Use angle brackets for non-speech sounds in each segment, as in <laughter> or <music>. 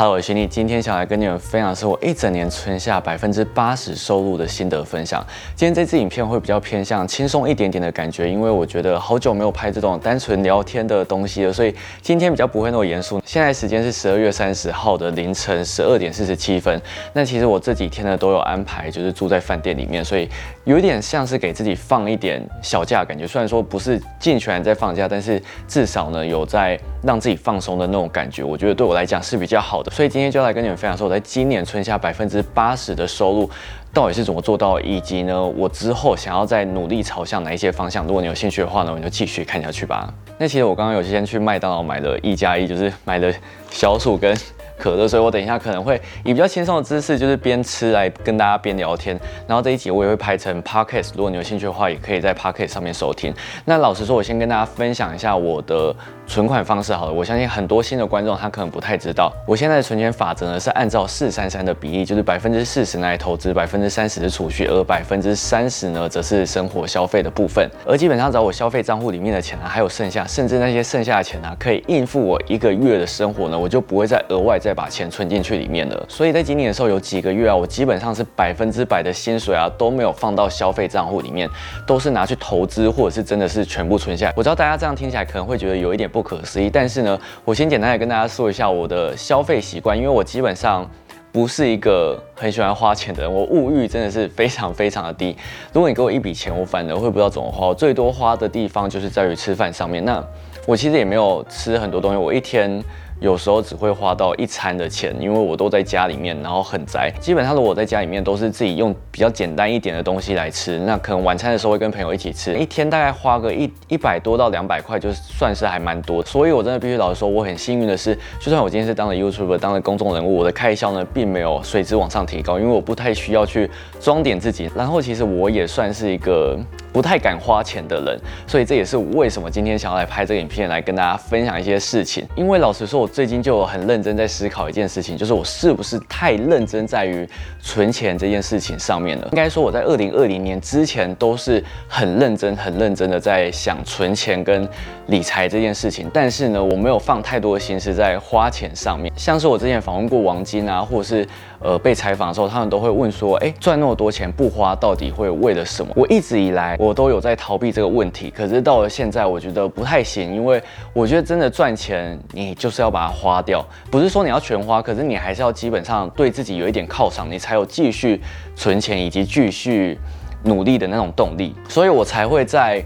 Hello，我是你。今天想来跟你们分享的是我一整年存下百分之八十收入的心得分享。今天这支影片会比较偏向轻松一点点的感觉，因为我觉得好久没有拍这种单纯聊天的东西了，所以今天比较不会那么严肃。现在时间是十二月三十号的凌晨十二点四十七分。那其实我这几天呢都有安排，就是住在饭店里面，所以有点像是给自己放一点小假感觉。虽然说不是尽全在放假，但是至少呢有在让自己放松的那种感觉。我觉得对我来讲是比较好的。所以今天就来跟你们分享说，我在今年春夏百分之八十的收入，到底是怎么做到，以及呢，我之后想要再努力朝向哪一些方向。如果你有兴趣的话呢，我们就继续看下去吧。那其实我刚刚有先去麦当劳买了一加一，就是买了小鼠跟。可乐，所以我等一下可能会以比较轻松的姿势，就是边吃来跟大家边聊天。然后这一集我也会拍成 podcast，如果你有兴趣的话，也可以在 podcast 上面收听。那老实说，我先跟大家分享一下我的存款方式好了。我相信很多新的观众他可能不太知道，我现在的存钱法则呢是按照四三三的比例，就是百分之四十拿来投资，百分之三十的储蓄，而百分之三十呢则是生活消费的部分。而基本上只要我消费账户里面的钱呢还有剩下，甚至那些剩下的钱呢可以应付我一个月的生活呢，我就不会再额外再。再把钱存进去里面了，所以在今年的时候有几个月啊，我基本上是百分之百的薪水啊都没有放到消费账户里面，都是拿去投资或者是真的是全部存下来。我知道大家这样听起来可能会觉得有一点不可思议，但是呢，我先简单的跟大家说一下我的消费习惯，因为我基本上不是一个很喜欢花钱的人，我物欲真的是非常非常的低。如果你给我一笔钱，我反而会不知道怎么花，我最多花的地方就是在于吃饭上面。那我其实也没有吃很多东西，我一天。有时候只会花到一餐的钱，因为我都在家里面，然后很宅。基本上如果在家里面都是自己用比较简单一点的东西来吃，那可能晚餐的时候会跟朋友一起吃，一天大概花个一一百多到两百块，就算是还蛮多。所以我真的必须老实说，我很幸运的是，就算我今天是当了 YouTuber，当了公众人物，我的开销呢并没有随之往上提高，因为我不太需要去装点自己。然后其实我也算是一个。不太敢花钱的人，所以这也是为什么今天想要来拍这个影片，来跟大家分享一些事情。因为老实说，我最近就很认真在思考一件事情，就是我是不是太认真在于存钱这件事情上面了。应该说，我在二零二零年之前都是很认真、很认真的在想存钱跟理财这件事情，但是呢，我没有放太多的心思在花钱上面。像是我之前访问过王晶啊，或者是呃被采访的时候，他们都会问说，哎，赚那么多钱不花，到底会为了什么？我一直以来。我都有在逃避这个问题，可是到了现在，我觉得不太行，因为我觉得真的赚钱，你就是要把把它花掉，不是说你要全花，可是你还是要基本上对自己有一点犒赏，你才有继续存钱以及继续努力的那种动力，所以我才会在。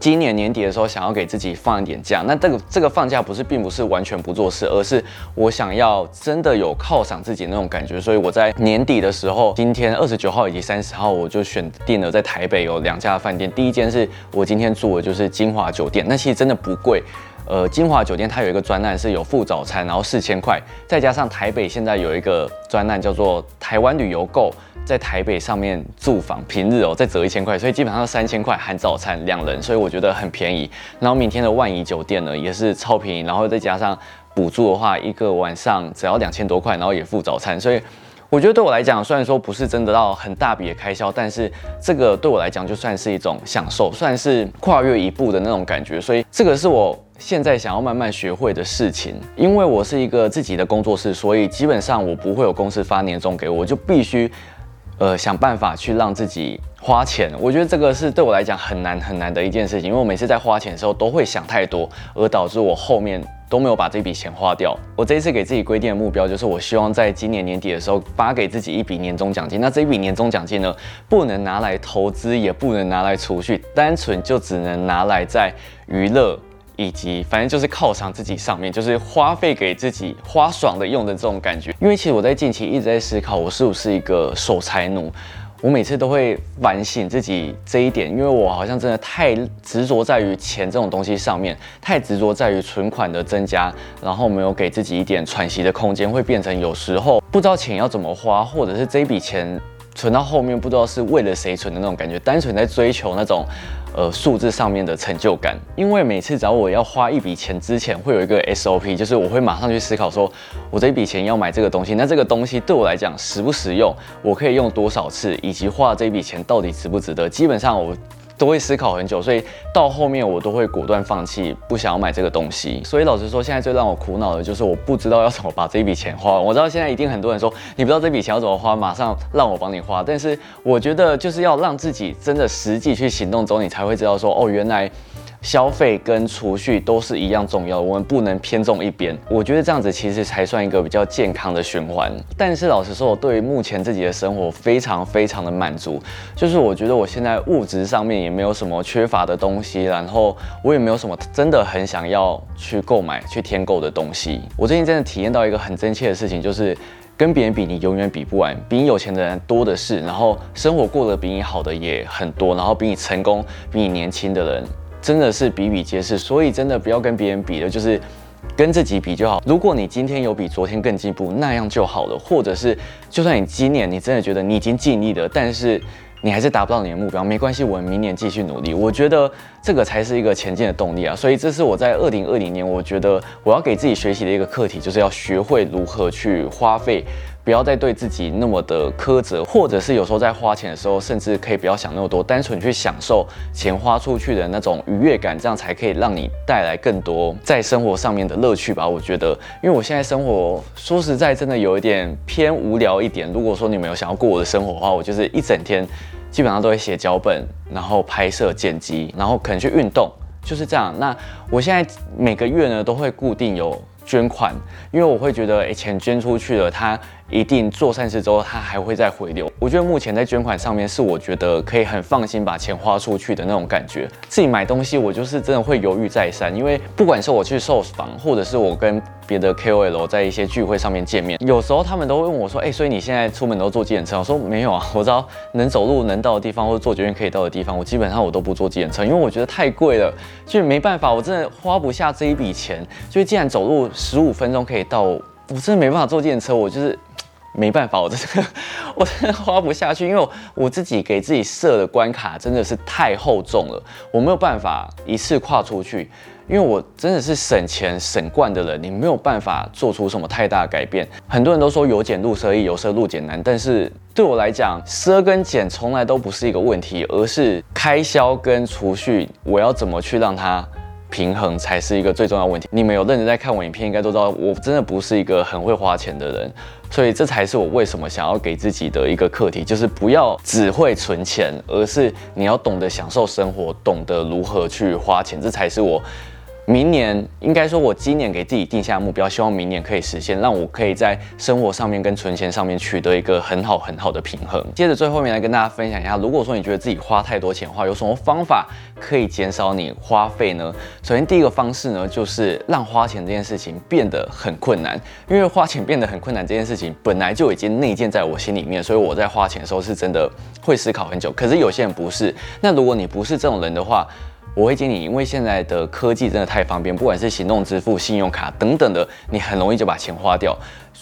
今年年底的时候，想要给自己放一点假，那这个这个放假不是并不是完全不做事，而是我想要真的有犒赏自己那种感觉。所以我在年底的时候，今天二十九号以及三十号，我就选定了在台北有两家饭店。第一间是我今天住的，就是金华酒店，那其实真的不贵。呃，金华酒店它有一个专案是有附早餐，然后四千块，再加上台北现在有一个专案叫做台湾旅游购。在台北上面住房，平日哦再折一千块，所以基本上三千块含早餐两人，所以我觉得很便宜。然后明天的万怡酒店呢也是超便宜，然后再加上补助的话，一个晚上只要两千多块，然后也付早餐，所以我觉得对我来讲，虽然说不是真的到很大笔的开销，但是这个对我来讲就算是一种享受，算是跨越一步的那种感觉。所以这个是我现在想要慢慢学会的事情。因为我是一个自己的工作室，所以基本上我不会有公司发年终给我，我就必须。呃，想办法去让自己花钱，我觉得这个是对我来讲很难很难的一件事情，因为我每次在花钱的时候都会想太多，而导致我后面都没有把这笔钱花掉。我这一次给自己规定的目标就是，我希望在今年年底的时候发给自己一笔年终奖金。那这一笔年终奖金呢，不能拿来投资，也不能拿来储蓄，单纯就只能拿来在娱乐。以及反正就是犒赏自己上面，就是花费给自己花爽的用的这种感觉。因为其实我在近期一直在思考，我是不是一个守财奴。我每次都会反省自己这一点，因为我好像真的太执着在于钱这种东西上面，太执着在于存款的增加，然后没有给自己一点喘息的空间，会变成有时候不知道钱要怎么花，或者是这笔钱。存到后面不知道是为了谁存的那种感觉，单纯在追求那种，呃，数字上面的成就感。因为每次找我要花一笔钱之前，会有一个 SOP，就是我会马上去思考说，我这一笔钱要买这个东西，那这个东西对我来讲实不实用，我可以用多少次，以及花这一笔钱到底值不值得。基本上我。都会思考很久，所以到后面我都会果断放弃，不想要买这个东西。所以老实说，现在最让我苦恼的就是我不知道要怎么把这一笔钱花。我知道现在一定很多人说你不知道这笔钱要怎么花，马上让我帮你花。但是我觉得就是要让自己真的实际去行动之后，你才会知道说哦，原来。消费跟储蓄都是一样重要，我们不能偏重一边。我觉得这样子其实才算一个比较健康的循环。但是老实说，我对于目前自己的生活非常非常的满足，就是我觉得我现在物质上面也没有什么缺乏的东西，然后我也没有什么真的很想要去购买、去添购的东西。我最近真的体验到一个很真切的事情，就是跟别人比，你永远比不完。比你有钱的人多的是，然后生活过得比你好的也很多，然后比你成功、比你年轻的人。真的是比比皆是，所以真的不要跟别人比了，就是跟自己比就好。如果你今天有比昨天更进步，那样就好了。或者是，就算你今年你真的觉得你已经尽力了，但是你还是达不到你的目标，没关系，我们明年继续努力。我觉得这个才是一个前进的动力啊。所以这是我在二零二零年，我觉得我要给自己学习的一个课题，就是要学会如何去花费。不要再对自己那么的苛责，或者是有时候在花钱的时候，甚至可以不要想那么多，单纯去享受钱花出去的那种愉悦感，这样才可以让你带来更多在生活上面的乐趣吧。我觉得，因为我现在生活说实在真的有一点偏无聊一点。如果说你们有想要过我的生活的话，我就是一整天基本上都会写脚本，然后拍摄、剪辑，然后可能去运动，就是这样。那我现在每个月呢都会固定有捐款，因为我会觉得，哎，钱捐出去了，它。一定做善事之后，它还会再回流。我觉得目前在捐款上面，是我觉得可以很放心把钱花出去的那种感觉。自己买东西，我就是真的会犹豫再三，因为不管是我去受访，或者是我跟别的 KOL 在一些聚会上面见面，有时候他们都会问我说：“哎，所以你现在出门都坐计程车？”我说：“没有啊，我知道能走路能到的地方，或者坐捷运可以到的地方，我基本上我都不坐计程车，因为我觉得太贵了，就没办法，我真的花不下这一笔钱。所以既然走路十五分钟可以到，我真的没办法坐计程车，我就是。”没办法，我真的我真的花不下去，因为我自己给自己设的关卡真的是太厚重了，我没有办法一次跨出去，因为我真的是省钱省惯的人，你没有办法做出什么太大改变。很多人都说有俭入奢易，有奢入俭难，但是对我来讲，奢跟俭从来都不是一个问题，而是开销跟储蓄，我要怎么去让它。平衡才是一个最重要问题。你们有认真在看我影片，应该都知道我真的不是一个很会花钱的人，所以这才是我为什么想要给自己的一个课题，就是不要只会存钱，而是你要懂得享受生活，懂得如何去花钱，这才是我。明年应该说，我今年给自己定下目标，希望明年可以实现，让我可以在生活上面跟存钱上面取得一个很好很好的平衡。接着最后面来跟大家分享一下，如果说你觉得自己花太多钱的话，有什么方法可以减少你花费呢？首先第一个方式呢，就是让花钱这件事情变得很困难，因为花钱变得很困难这件事情本来就已经内建在我心里面，所以我在花钱的时候是真的会思考很久。可是有些人不是，那如果你不是这种人的话，我会建议你，因为现在的科技真的太方便，不管是行动支付、信用卡等等的，你很容易就把钱花掉。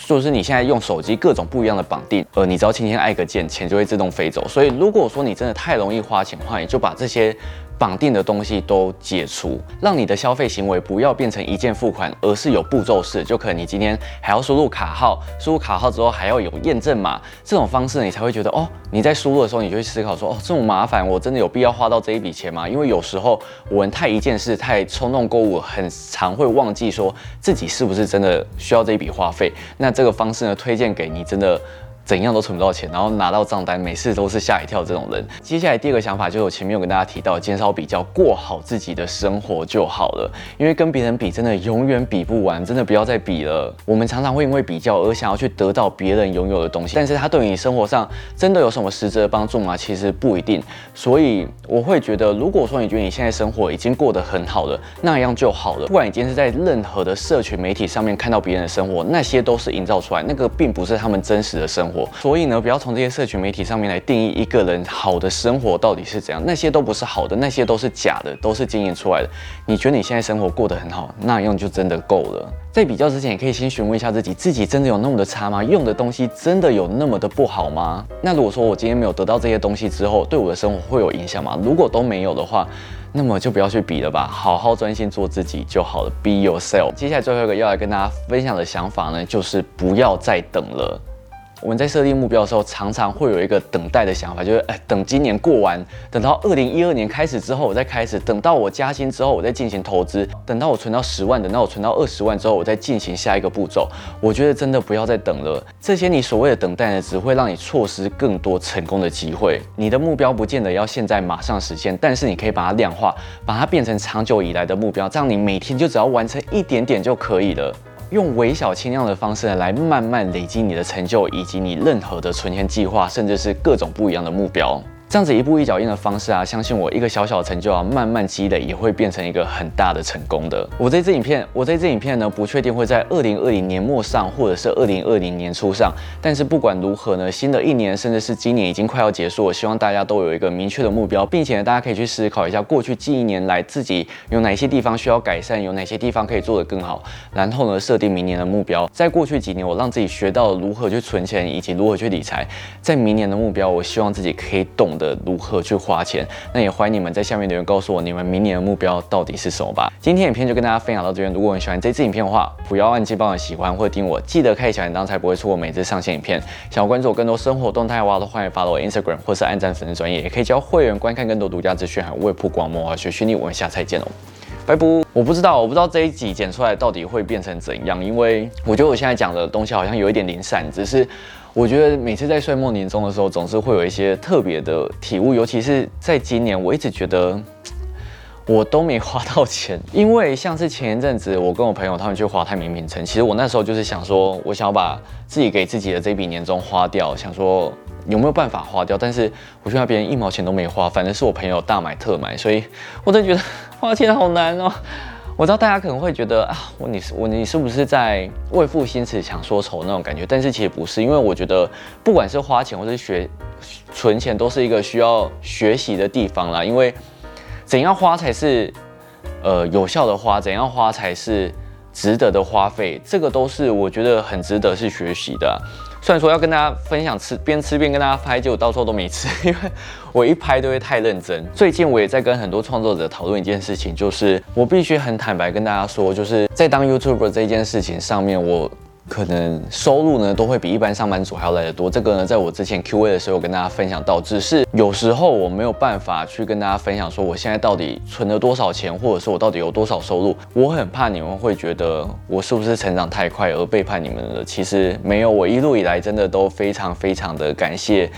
就是你现在用手机各种不一样的绑定，呃，你只要轻轻按个键，钱就会自动飞走。所以如果说你真的太容易花钱的话，你就把这些。绑定的东西都解除，让你的消费行为不要变成一键付款，而是有步骤式。就可能你今天还要输入卡号，输入卡号之后还要有验证码，这种方式你才会觉得哦，你在输入的时候，你就会思考说哦，这么麻烦，我真的有必要花到这一笔钱吗？因为有时候我们太一件事，太冲动购物，很常会忘记说自己是不是真的需要这一笔花费。那这个方式呢，推荐给你真的。怎样都存不到钱，然后拿到账单，每次都是吓一跳。这种人，接下来第二个想法就是我前面有跟大家提到，减少比较，过好自己的生活就好了。因为跟别人比，真的永远比不完，真的不要再比了。我们常常会因为比较而想要去得到别人拥有的东西，但是它对你生活上真的有什么实质的帮助吗？其实不一定。所以我会觉得，如果说你觉得你现在生活已经过得很好了，那样就好了。不管你今天是在任何的社群媒体上面看到别人的生活，那些都是营造出来，那个并不是他们真实的生活。所以呢，不要从这些社群媒体上面来定义一个人好的生活到底是怎样，那些都不是好的，那些都是假的，都是经营出来的。你觉得你现在生活过得很好，那样就真的够了。在比较之前，也可以先询问一下自己，自己真的有那么的差吗？用的东西真的有那么的不好吗？那如果说我今天没有得到这些东西之后，对我的生活会有影响吗？如果都没有的话，那么就不要去比了吧，好好专心做自己就好了，Be yourself。接下来最后一个要来跟大家分享的想法呢，就是不要再等了。我们在设定目标的时候，常常会有一个等待的想法，就是哎，等今年过完，等到二零一二年开始之后，我再开始；等到我加薪之后，我再进行投资；等到我存到十万，等到我存到二十万之后，我再进行下一个步骤。我觉得真的不要再等了，这些你所谓的等待呢，只会让你错失更多成功的机会。你的目标不见得要现在马上实现，但是你可以把它量化，把它变成长久以来的目标，这样你每天就只要完成一点点就可以了。用微小轻量的方式来慢慢累积你的成就，以及你任何的存钱计划，甚至是各种不一样的目标。这样子一步一脚印的方式啊，相信我，一个小小的成就啊，慢慢积累也会变成一个很大的成功的。我这支影片，我这支影片呢，不确定会在二零二零年末上，或者是二零二零年初上。但是不管如何呢，新的一年，甚至是今年已经快要结束，我希望大家都有一个明确的目标，并且呢，大家可以去思考一下过去近一年来自己有哪些地方需要改善，有哪些地方可以做得更好，然后呢，设定明年的目标。在过去几年，我让自己学到如何去存钱，以及如何去理财。在明年的目标，我希望自己可以懂得如何去。花钱，那也欢迎你们在下面留言告诉我你们明年的目标到底是什么吧。今天影片就跟大家分享到这边。如果你喜欢这支影片的话，不要忘记帮我喜欢或者订我，记得开小铃铛才不会错过每次上线影片。想要关注我更多生活动态的话，都欢迎发到我 Instagram 或是按赞粉丝专业，也可以交会员观看更多独家资讯，还有未曝光魔法学训练。我们下次再见哦，拜拜。我不知道，我不知道这一集剪出来到底会变成怎样，因为我觉得我现在讲的东西好像有一点零散，只是。我觉得每次在岁末年终的时候，总是会有一些特别的体悟，尤其是在今年，我一直觉得 <tsk> 我都没花到钱，因为像是前一阵子，我跟我朋友他们去华泰名品城，其实我那时候就是想说，我想要把自己给自己的这笔年终花掉，想说有没有办法花掉，但是我去那边一毛钱都没花，反正是我朋友大买特买，所以我真的觉得 <laughs> 花钱好难哦。我知道大家可能会觉得啊，我你是我你是不是在为赋新词强说愁那种感觉？但是其实不是，因为我觉得不管是花钱或是学存钱，都是一个需要学习的地方啦。因为怎样花才是呃有效的花，怎样花才是值得的花费，这个都是我觉得很值得是学习的。虽然说要跟大家分享吃，边吃边跟大家拍，结果到时候都没吃，因为我一拍都会太认真。最近我也在跟很多创作者讨论一件事情，就是我必须很坦白跟大家说，就是在当 YouTuber 这件事情上面，我。可能收入呢都会比一般上班族还要来得多。这个呢，在我之前 Q A 的时候跟大家分享到，只是有时候我没有办法去跟大家分享说我现在到底存了多少钱，或者说我到底有多少收入。我很怕你们会觉得我是不是成长太快而背叛你们了。其实没有，我一路以来真的都非常非常的感谢。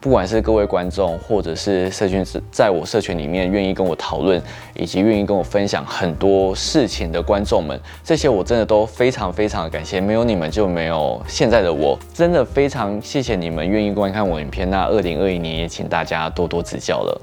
不管是各位观众，或者是社群在我社群里面愿意跟我讨论，以及愿意跟我分享很多事情的观众们，这些我真的都非常非常感谢。没有你们就没有现在的我，真的非常谢谢你们愿意观看我影片。那二零二一年也请大家多多指教了。